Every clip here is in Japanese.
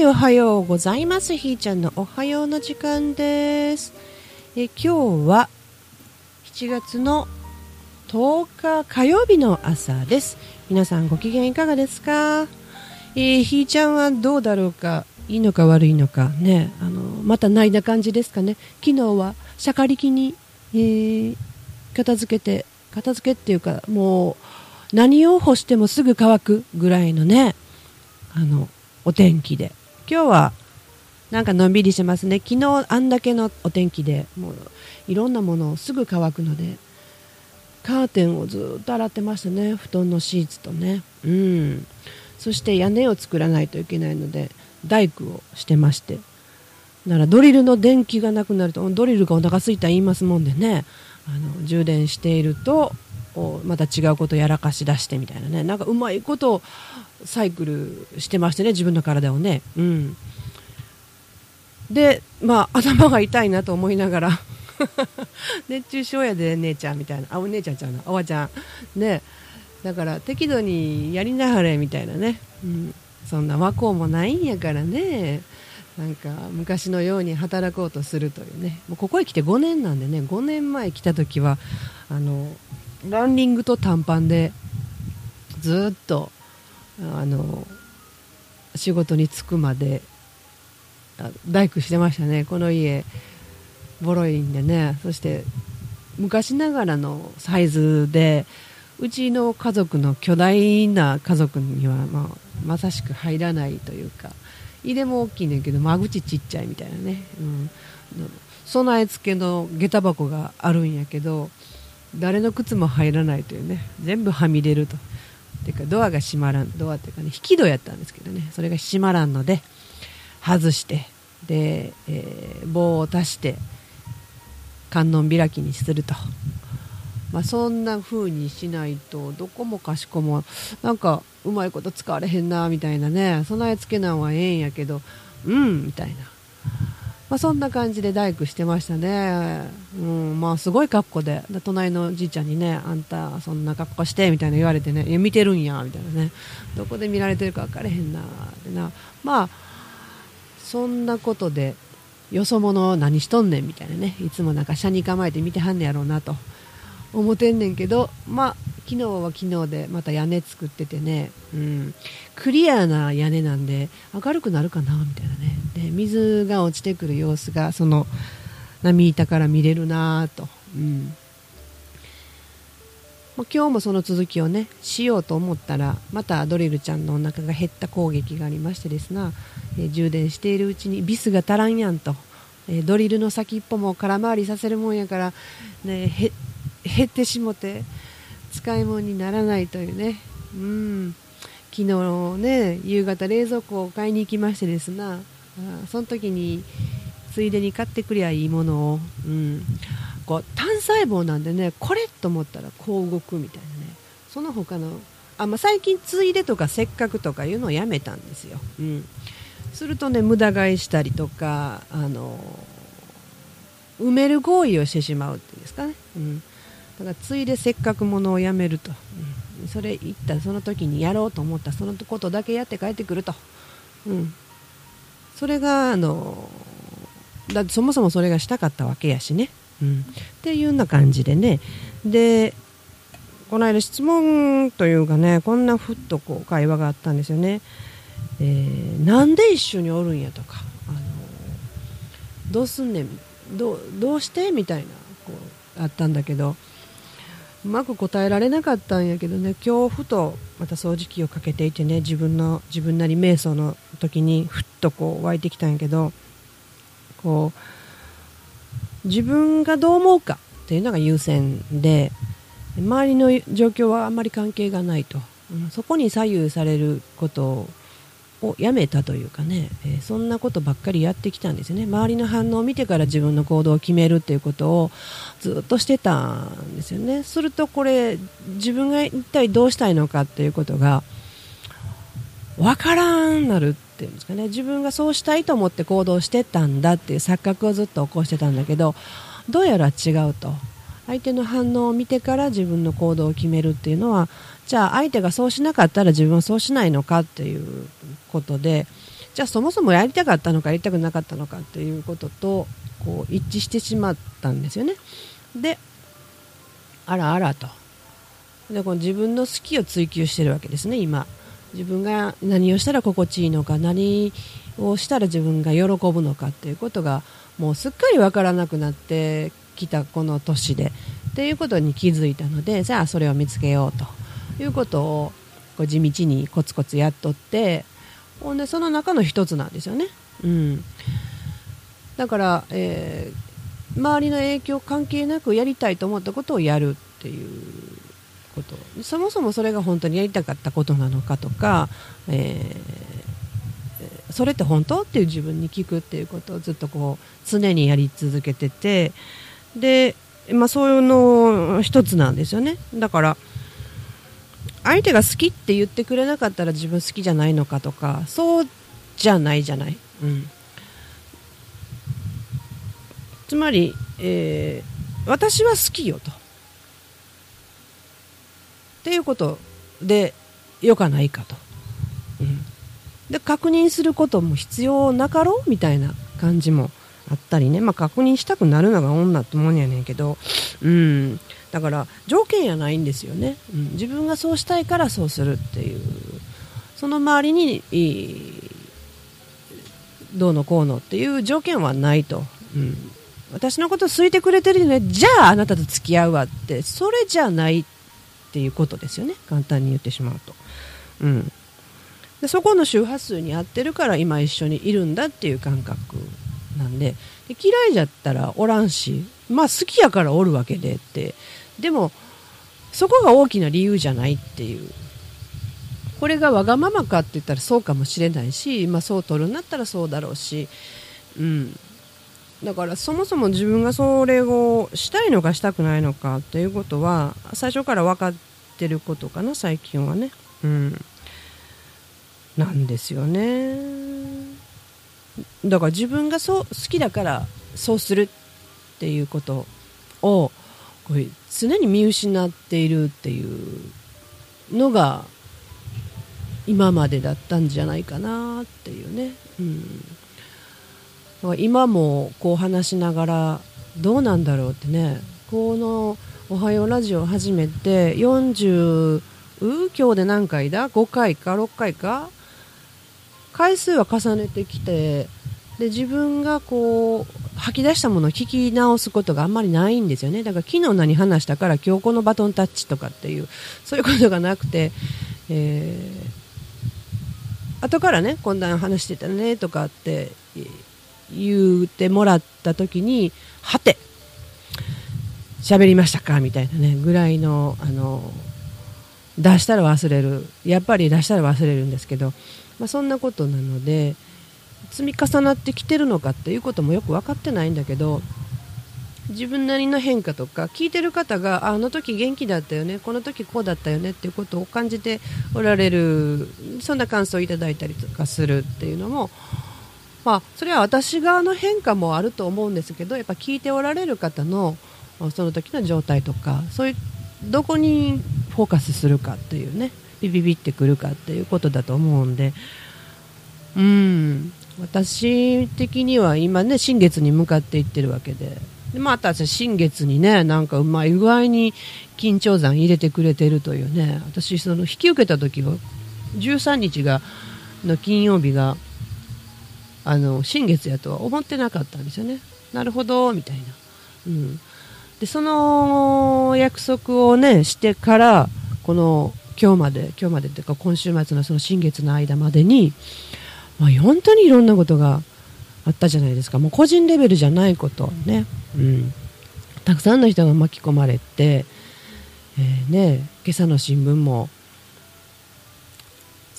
はいおはようございます。ひーちゃんのおはようの時間です。え今日は7月の10日火曜日の朝です。皆さんご機嫌いかがですか、えー、ひーちゃんはどうだろうか？いいのか悪いのか？ねあのまた泣いた感じですかね？昨日はしゃかりきに、えー、片付けて片付けっていうかもう何を干してもすぐ乾くぐらいのねあのお天気で。今日はなんかのんびりしますね。昨日あんだけのお天気でもういろんなものをすぐ乾くのでカーテンをずっと洗ってましたね。布団のシーツとね。うん。そして屋根を作らないといけないので大工をしてまして。だからドリルの電気がなくなるとドリルがお腹すいた言いますもんでね。あの充電しているとまた違うことやらかし出してみたいなね。なんかうまいことサイクルしてましてね自分の体をね。うん。でまあ頭が痛いなと思いながら 熱中症やで姉ちゃんみたいな。あお姉ちゃんちゃうな。おばちゃん。ね。だから適度にやりなはれみたいなね、うん、そんな和光もないんやからね。なんか昔のように働こうとするというね。もうここへ来て5年なんでね。5年前来た時はあのランニングと短パンでずっとあの仕事に着くまで大工してましたね。この家ボロいんでね。そして昔ながらのサイズでうちの家族の巨大な家族には、まあ、まさしく入らないというか入れも大きいねんけど間口ちっちゃいみたいなね、うん、備え付けの下駄箱があるんやけど誰の靴も入らないというね。全部はみ出ると。ていうかドアが閉まらん。ドアっていうかね引き戸やったんですけどね。それが閉まらんので外してで、えー、棒を足して観音開きにすると、まあ、そんな風にしないとどこもかしこもなんかうまいこと使われへんなみたいなね。備え付けなんはええんやけどうんみたいな。まあ、そんな感じで大工してましたね、うんまあ、すごい格好で。隣のじいちゃんにねあんたそんな格好してみたいな言われてねいや見てるんやみたいなねどこで見られてるか分からへんなってな。まあそんなことでよそ者何しとんねんみたいなね。いつもなんか車に構えて見てはんねやろうなと。思ってんねんけどまあ昨日は昨日でまた屋根作っててね、うん、クリアな屋根なんで明るくなるかなみたいなね。で水が落ちてくる様子がその波板から見れるなと、うん。今日もその続きをねしようと思ったらまたドリルちゃんのお腹が減った攻撃がありましてですな、えー、充電しているうちにビスが足らんやんと、えー、ドリルの先っぽも空回りさせるもんやから、ね、減ってしもて使い物にならないというね、うん、昨日ね夕方冷蔵庫を買いに行きましてですなあその時についでに買ってくりゃいいものを、うん、こう単細胞なんでねこれと思ったらこう動くみたいなね。その他のあ、まあ、最近ついでとかせっかくとかいうのをやめたんですよ、うん、するとね無駄買いしたりとかあの埋める行為をしてしまうっていうんですかね、うん。だからついでせっかくものをやめると、うん、それ言ったその時にやろうと思ったそのことだけやって帰ってくると、うん、それがあのだそもそもそれがしたかったわけやしね、うん、っていうような感じでね。でこの間質問というかねこんなふっとこう会話があったんですよね、えー、なんで一緒におるんやとか。あのどうすんねんどどうしてみたいなこうあったんだけど。うまく答えられなかったんやけどね。今日ふとまた掃除機をかけていてね。自分の自分なり瞑想の時にふっとこう湧いてきたんやけどこう自分がどう思うかっていうのが優先で周りの状況はあまり関係がないと、うん、そこに左右されることをやめたというかね、えー、そんなことばっかりやってきたんですよね。周りの反応を見てから自分の行動を決めるっていうことをずっとしてたんですよね。するとこれ自分が一体どうしたいのかっていうことが分からんなるっていうんですかね。自分がそうしたいと思って行動してたんだっていう錯覚をずっと起こしてたんだけどどうやら違うと。相手の反応を見てから自分の行動を決めるっていうのはじゃあ相手がそうしなかったら自分はそうしないのかっていうことでじゃあそもそもやりたかったのかやりたくなかったのかっていうこととこう一致してしまったんですよね。であらあらと。でこの自分の好きを追求してるわけですね今。自分が何をしたら心地いいのか何をしたら自分が喜ぶのかっていうことがもうすっかり分からなくなってきたこの年でっていうことに気づいたのでじゃあそれを見つけようと。いうことをこう地道にコツコツやっとってほんでその中の一つなんですよね。うん、だから、えー、周りの影響関係なくやりたいと思ったことをやるっていうこと。そもそもそれが本当にやりたかったことなのかとか、えー、それって本当っていう自分に聞くっていうことをずっとこう常にやり続けててで、まあ、そういうの一つなんですよね。だから相手が好きって言ってくれなかったら自分好きじゃないのかとかそうじゃないじゃない、うん、つまり、えー、私は好きよと。っていうことでよかないかと、うん、で確認することも必要なかろう？みたいな感じもあったりね、まあ、確認したくなるのが女ってもんやねんけど、うん、だから条件やないんですよね、うん、自分がそうしたいからそうするっていう。その周りにどうのこうのっていう条件はないと、うん、私のこと好いてくれてるよね。じゃああなたと付き合うわって。それじゃないっていうことですよね。簡単に言ってしまうと、うん、でそこの周波数に合ってるから今一緒にいるんだっていう感覚なんで。で嫌いじゃったらおらんしまあ好きやからおるわけでってでもそこが大きな理由じゃないっていう。これがわがままかって言ったらそうかもしれないし、まあ、そう取るんだったらそうだろうし、うん、だからそもそも自分がそれをしたいのかしたくないのかっていうことは最初から分かってることかな最近はね、うん、なんですよね。だから自分がそう好きだからそうするっていうことをこれ常に見失っているっていうのが今までだったんじゃないかなっていうね、うん、今もこう話しながらどうなんだろうってね。この「おはようラジオ」始めて40今日で何回だ？5回か6回か？回数は重ねてきてで自分がこう吐き出したものを聞き直すことがあんまりないんですよねだから昨日何話したから今日このバトンタッチとかっていうそういうことがなくて、えー、後からねこんな話してたねとかって言ってもらった時にはて喋りましたかみたいなねぐらいのあの出したら忘れるやっぱり出したら忘れるんですけど、まあ、そんなことなので。積み重なってきてるのかっていうこともよく分かってないんだけど自分なりの変化とか聞いてる方があの時元気だったよねこの時こうだったよねっていうことを感じておられるそんな感想をいただいたりとかするっていうのも、まあ、それは私側の変化もあると思うんですけどやっぱ聞いておられる方のその時の状態とかそういうどこにフォーカスするかっていうねビビビってくるかっていうことだと思うんで。うん。私的には今ね新月に向かっていってるわけで。でまた新月にねなんかうまい具合に緊張山入れてくれてるというね。私その引き受けた時は13日がの金曜日があの新月やとは思ってなかったんですよね。なるほどみたいな、うん、でその約束をねしてからこの今日まで今日までっていうか今週末のその新月の間までにまあ、本当にいろんなことがあったじゃないですか。もう個人レベルじゃないことね、うん、たくさんの人が巻き込まれて、えー、ね、今朝の新聞も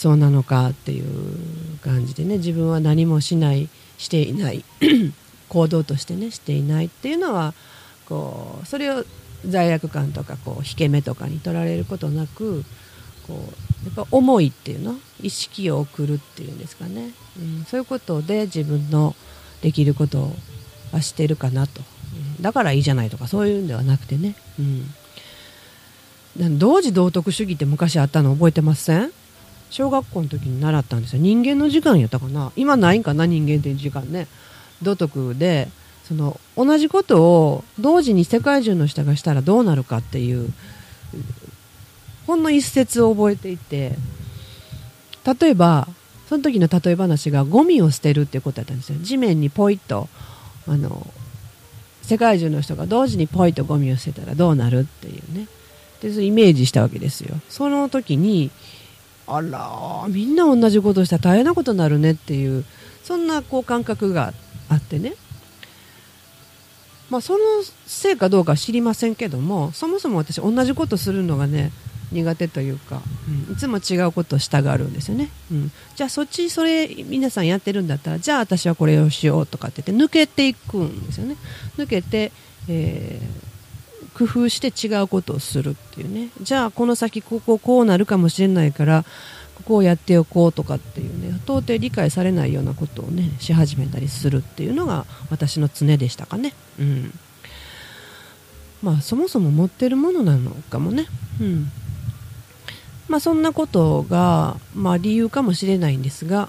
そうなのかっていう感じでね自分は何もしないしていない 行動としてねしていないっていうのはこうそれを罪悪感とかこう引け目とかに取られることなくこうやっぱ思いっていうの意識を送るっていうんですかね、うん、そういうことで自分のできることはしてるかなと、うん、だからいいじゃないとかそういうんではなくてね、うん、同時道徳主義って昔あったの覚えてません？小学校の時に習ったんですよ。人間の時間やったかな？今ないんかな人間っていう時間ね。道徳でその同じことを同時に世界中の人がしたらどうなるかっていうほんの一節を覚えていて例えばその時の例え話がゴミを捨てるっていうことだったんですよ。地面にポイッとあの世界中の人が同時にポイッとゴミを捨てたらどうなるっていうね。でそイメージしたわけですよ。その時にあらみんな同じことしたら大変なことになるねっていうそんなこう感覚があってね。まあ、そのせいかどうかは知りませんけどもそもそも私同じことするのがね苦手というか、うん、いつも違うことをしたがるんですよね、うん、じゃあそっちそれ皆さんやってるんだったらじゃあ私はこれをしようとかって言って抜けていくんですよね。抜けて、えー、工夫して違うことをするっていうね。じゃあこの先こここうなるかもしれないからここをやっておこうとかっていうね到底理解されないようなことをねし始めたりするっていうのが私の常でしたかね。うん。まあそもそも持ってるものなのかもね。うんまあそんなことがまあ理由かもしれないんですが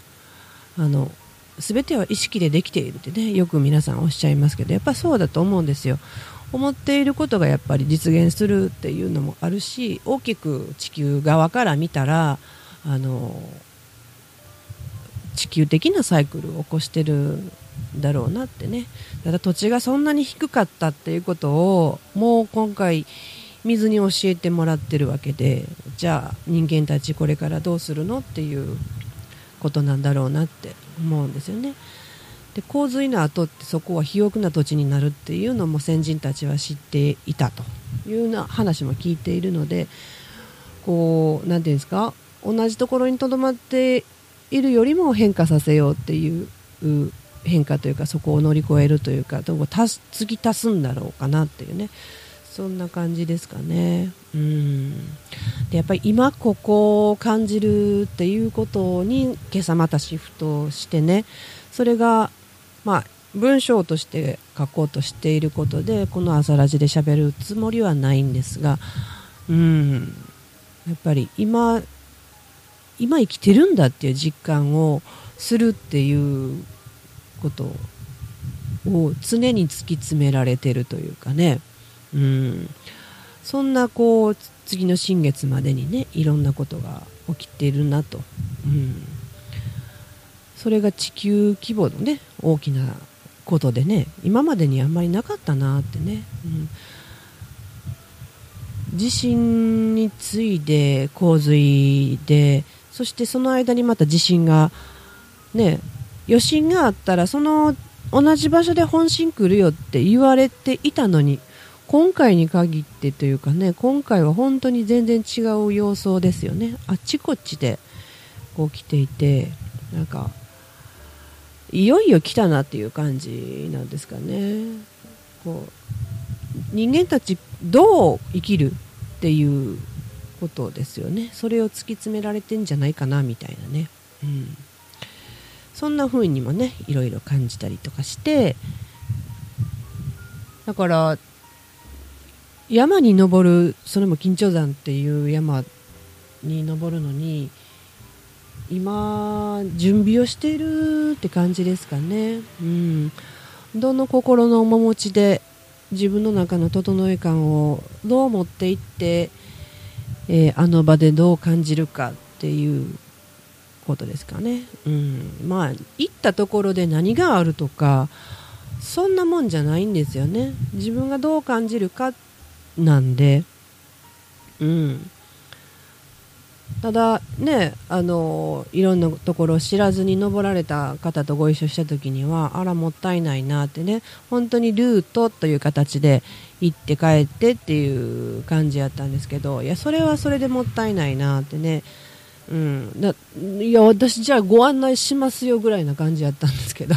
あの全ては意識でできているってねよく皆さんおっしゃいますけどやっぱそうだと思うんですよ。思っていることがやっぱり実現するっていうのもあるし大きく地球側から見たらあの地球的なサイクルを起こしてるだろうなってね。ただ土地がそんなに低かったっていうことをもう今回水に教えてもらってるわけでじゃあ人間たちこれからどうするのっていうことなんだろうなって思うんですよね。で洪水の後ってそこは肥沃な土地になるっていうのも先人たちは知っていたというような話も聞いているのでこう何て言うんですか同じところにとどまっているよりも変化させようっていう変化というかそこを乗り越えるというかどこ突き足すんだろうかなっていうねそんな感じですかね。うん。でやっぱり今ここを感じるっていうことに今朝またシフトしてね。それがまあ文章として書こうとしていることでこの朝ラジで喋るつもりはないんですが。うん。やっぱり今今生きてるんだっていう実感をするっていうことを常に突き詰められてるというかね、うん、そんなこう次の新月までにねいろんなことが起きているなと、うん、それが地球規模のね大きなことでね今までにあんまりなかったなってね、うん。地震に次いで洪水でそしてその間にまた地震がね余震があったらその同じ場所で本震来るよって言われていたのに今回に限ってというかね今回は本当に全然違う様相ですよね。あっちこっちでこう来ていてなんかいよいよ来たなっていう感じなんですかね。こう人間たちどう生きるっていうことですよね。それを突き詰められてんじゃないかなみたいなね、うん、そんな風にもねいろいろ感じたりとかしてだから山に登るそれも緊張山っていう山に登るのに今準備をしているって感じですかね。うん。どの心の面持ちで自分の中の整え感をどう持っていってえー、あの場でどう感じるかっていうことですかね、うん、まあ行ったところで何があるとかそんなもんじゃないんですよね。自分がどう感じるかなんで、うん、ただねあのいろんなところを知らずに登られた方とご一緒した時にはあらもったいないなってね。本当にルートという形で行って帰ってっていう感じやったんですけどいやそれはそれでもったいないなってね。うん、だいや私じゃあご案内しますよぐらいな感じやったんですけど、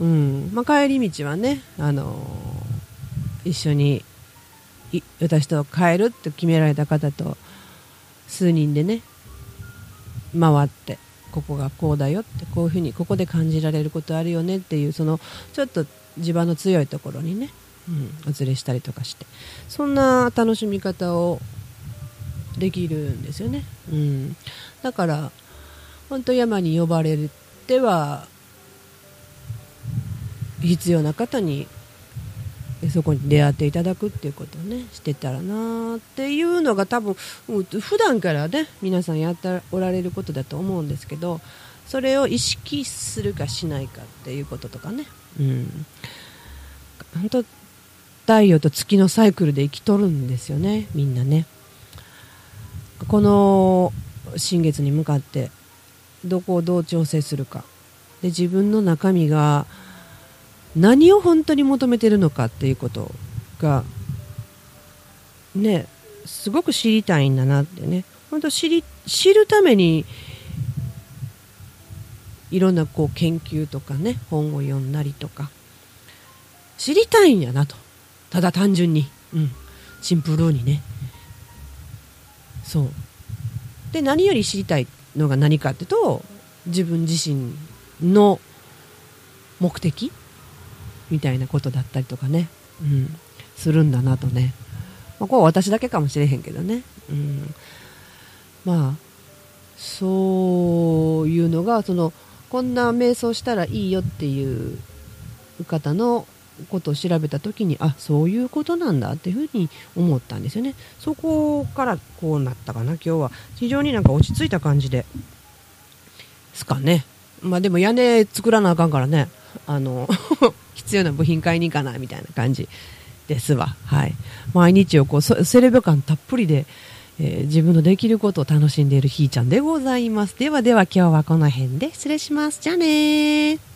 うん。まあ、帰り道はね、あのー、一緒に私と帰るって決められた方と数人でね回ってここがこうだよってこういうふうにここで感じられることあるよねっていうそのちょっと地盤の強いところにね、うん、お連れしたりとかしてそんな楽しみ方をできるんですよね、うん、だから本当山に呼ばれては必要な方にそこに出会っていただくっていうことをねしてたらなっていうのが多分普段からね皆さんやっておられることだと思うんですけどそれを意識するかしないかっていうこととかね、うん、本当太陽と月のサイクルで生きとるんですよねみんなね。この新月に向かってどこをどう調整するか。で自分の中身が何を本当に求めてるのかっていうことがねすごく知りたいんだなってね。本当知り知るためにいろんなこう研究とかね本を読んだりとか。知りたいんやなと。ただ単純に、うん、シンプルにね。そう。で何より知りたいのが何かってと自分自身の目的。みたいなことだったりとかね、うん、するんだなとね、まあ、これ私だけかもしれへんけどね、うん、まあそういうのがそのこんな瞑想したらいいよっていう方のことを調べた時にあそういうことなんだっていうふうに思ったんですよね。そこからこうなったかな今日は。非常になんか落ち着いた感じで。すかね。まあでも屋根作らなあかんからね。あの必要な部品買いに行かなみたいな感じですわ。はい。毎日をこう、セレブ感たっぷりで、えー、自分のできることを楽しんでいるひーちゃんでございます。ではでは今日はこの辺で失礼します。じゃあね。